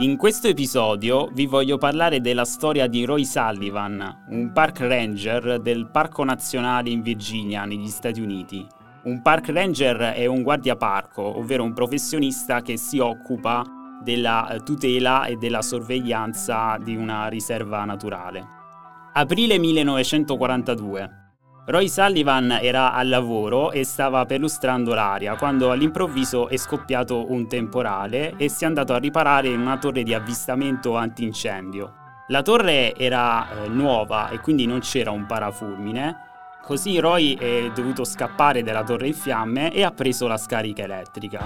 In questo episodio vi voglio parlare della storia di Roy Sullivan, un park ranger del Parco Nazionale in Virginia, negli Stati Uniti. Un park ranger è un guardiaparco, ovvero un professionista che si occupa della eh, tutela e della sorveglianza di una riserva naturale. Aprile 1942. Roy Sullivan era al lavoro e stava perlustrando l'aria quando all'improvviso è scoppiato un temporale e si è andato a riparare in una torre di avvistamento antincendio. La torre era eh, nuova e quindi non c'era un parafulmine, così Roy è dovuto scappare dalla torre in fiamme e ha preso la scarica elettrica.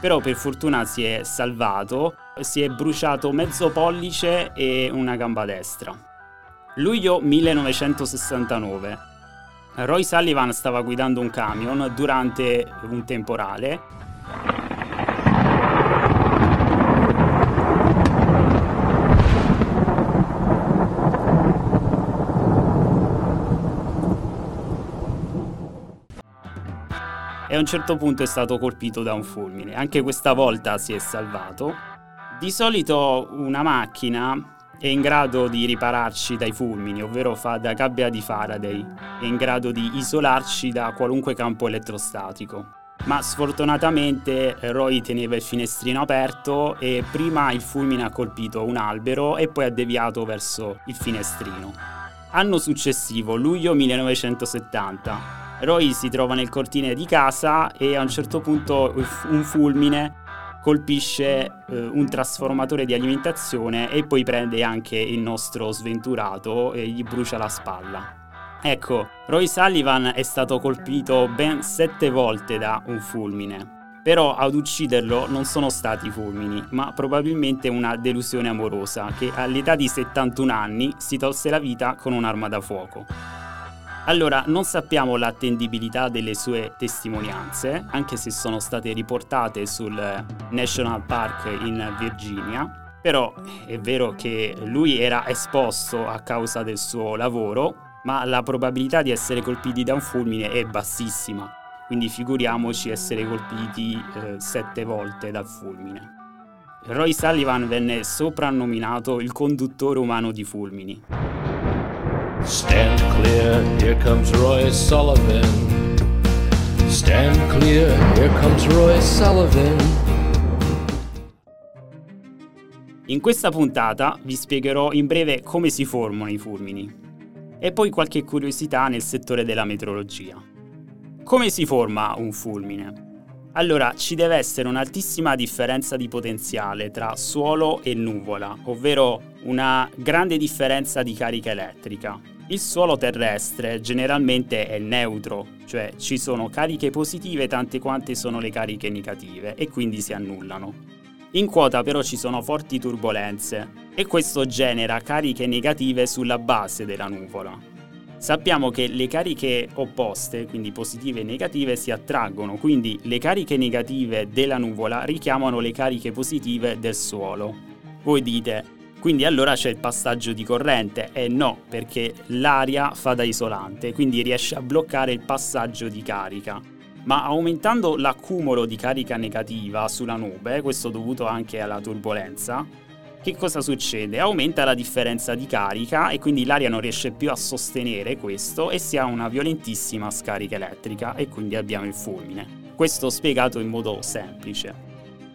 Però per fortuna si è salvato, si è bruciato mezzo pollice e una gamba destra. Luglio 1969. Roy Sullivan stava guidando un camion durante un temporale. E a un certo punto è stato colpito da un fulmine. Anche questa volta si è salvato. Di solito una macchina è in grado di ripararci dai fulmini, ovvero fa da gabbia di Faraday, è in grado di isolarci da qualunque campo elettrostatico. Ma sfortunatamente Roy teneva il finestrino aperto e prima il fulmine ha colpito un albero e poi ha deviato verso il finestrino. Anno successivo, luglio 1970, Roy si trova nel cortile di casa e a un certo punto un fulmine colpisce eh, un trasformatore di alimentazione e poi prende anche il nostro sventurato e gli brucia la spalla. Ecco, Roy Sullivan è stato colpito ben sette volte da un fulmine. Però ad ucciderlo non sono stati fulmini, ma probabilmente una delusione amorosa che all'età di 71 anni si tolse la vita con un'arma da fuoco. Allora, non sappiamo l'attendibilità delle sue testimonianze, anche se sono state riportate sul National Park in Virginia, però è vero che lui era esposto a causa del suo lavoro, ma la probabilità di essere colpiti da un fulmine è bassissima, quindi figuriamoci essere colpiti eh, sette volte dal fulmine. Roy Sullivan venne soprannominato il conduttore umano di fulmini. Stand clear, here comes Roy Sullivan. Stand clear, here comes Roy Sullivan. In questa puntata vi spiegherò in breve come si formano i fulmini e poi qualche curiosità nel settore della meteorologia. Come si forma un fulmine? Allora, ci deve essere un'altissima differenza di potenziale tra suolo e nuvola, ovvero una grande differenza di carica elettrica. Il suolo terrestre generalmente è neutro, cioè ci sono cariche positive tante quante sono le cariche negative e quindi si annullano. In quota però ci sono forti turbulenze e questo genera cariche negative sulla base della nuvola. Sappiamo che le cariche opposte, quindi positive e negative, si attraggono, quindi le cariche negative della nuvola richiamano le cariche positive del suolo. Voi dite, quindi allora c'è il passaggio di corrente? Eh no, perché l'aria fa da isolante, quindi riesce a bloccare il passaggio di carica. Ma aumentando l'accumulo di carica negativa sulla nube, questo dovuto anche alla turbolenza, che cosa succede? Aumenta la differenza di carica e quindi l'aria non riesce più a sostenere questo e si ha una violentissima scarica elettrica e quindi abbiamo il fulmine. Questo spiegato in modo semplice.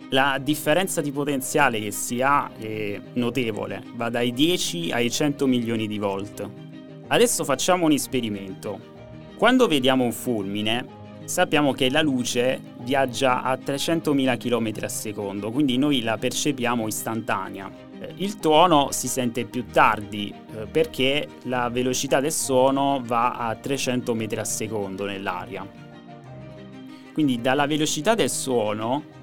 La differenza di potenziale che si ha è notevole, va dai 10 ai 100 milioni di volt. Adesso facciamo un esperimento. Quando vediamo un fulmine, sappiamo che la luce viaggia a 300.000 km al secondo, quindi noi la percepiamo istantanea. Eh, il tuono si sente più tardi eh, perché la velocità del suono va a 300 metri al secondo nell'aria. Quindi dalla velocità del suono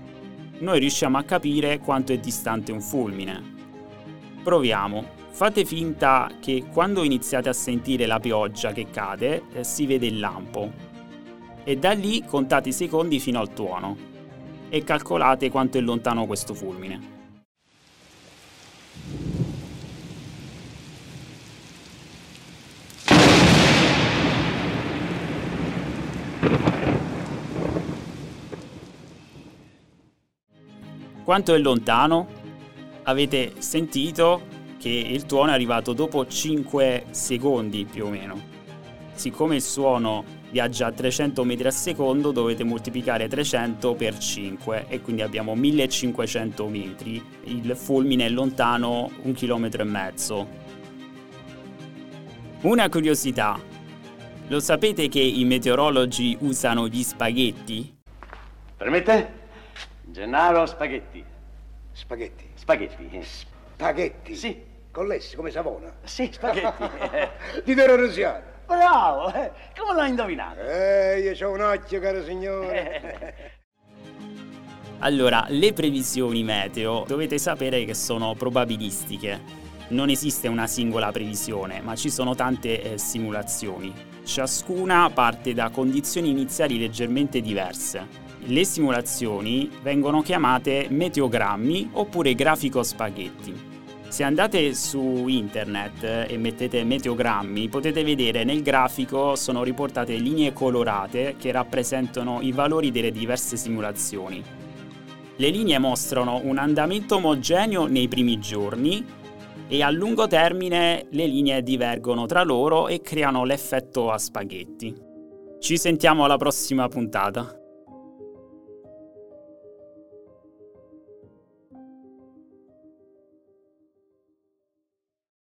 noi riusciamo a capire quanto è distante un fulmine. Proviamo. Fate finta che quando iniziate a sentire la pioggia che cade eh, si vede il lampo e da lì contate i secondi fino al tuono e calcolate quanto è lontano questo fulmine. Quanto è lontano? avete sentito che il tuono è arrivato dopo 5 secondi più o meno. Siccome il suono viaggia a 300 metri al secondo dovete moltiplicare 300 per 5 e quindi abbiamo 1500 metri. Il fulmine è lontano un chilometro e mezzo. Una curiosità, lo sapete che i meteorologi usano gli spaghetti? Permette? Gennaro Spaghetti. Spaghetti. Spaghetti. Spaghetti? Sì. Con l'essi, come Savona? Sì, spaghetti. Di Toro Rosiano. Bravo, eh, come l'hai indovinato? Eh, io ho un occhio, caro signore. Allora, le previsioni meteo dovete sapere che sono probabilistiche. Non esiste una singola previsione, ma ci sono tante eh, simulazioni. Ciascuna parte da condizioni iniziali leggermente diverse. Le simulazioni vengono chiamate meteogrammi oppure grafico spaghetti. Se andate su internet e mettete meteogrammi potete vedere nel grafico sono riportate linee colorate che rappresentano i valori delle diverse simulazioni. Le linee mostrano un andamento omogeneo nei primi giorni e a lungo termine le linee divergono tra loro e creano l'effetto a spaghetti. Ci sentiamo alla prossima puntata.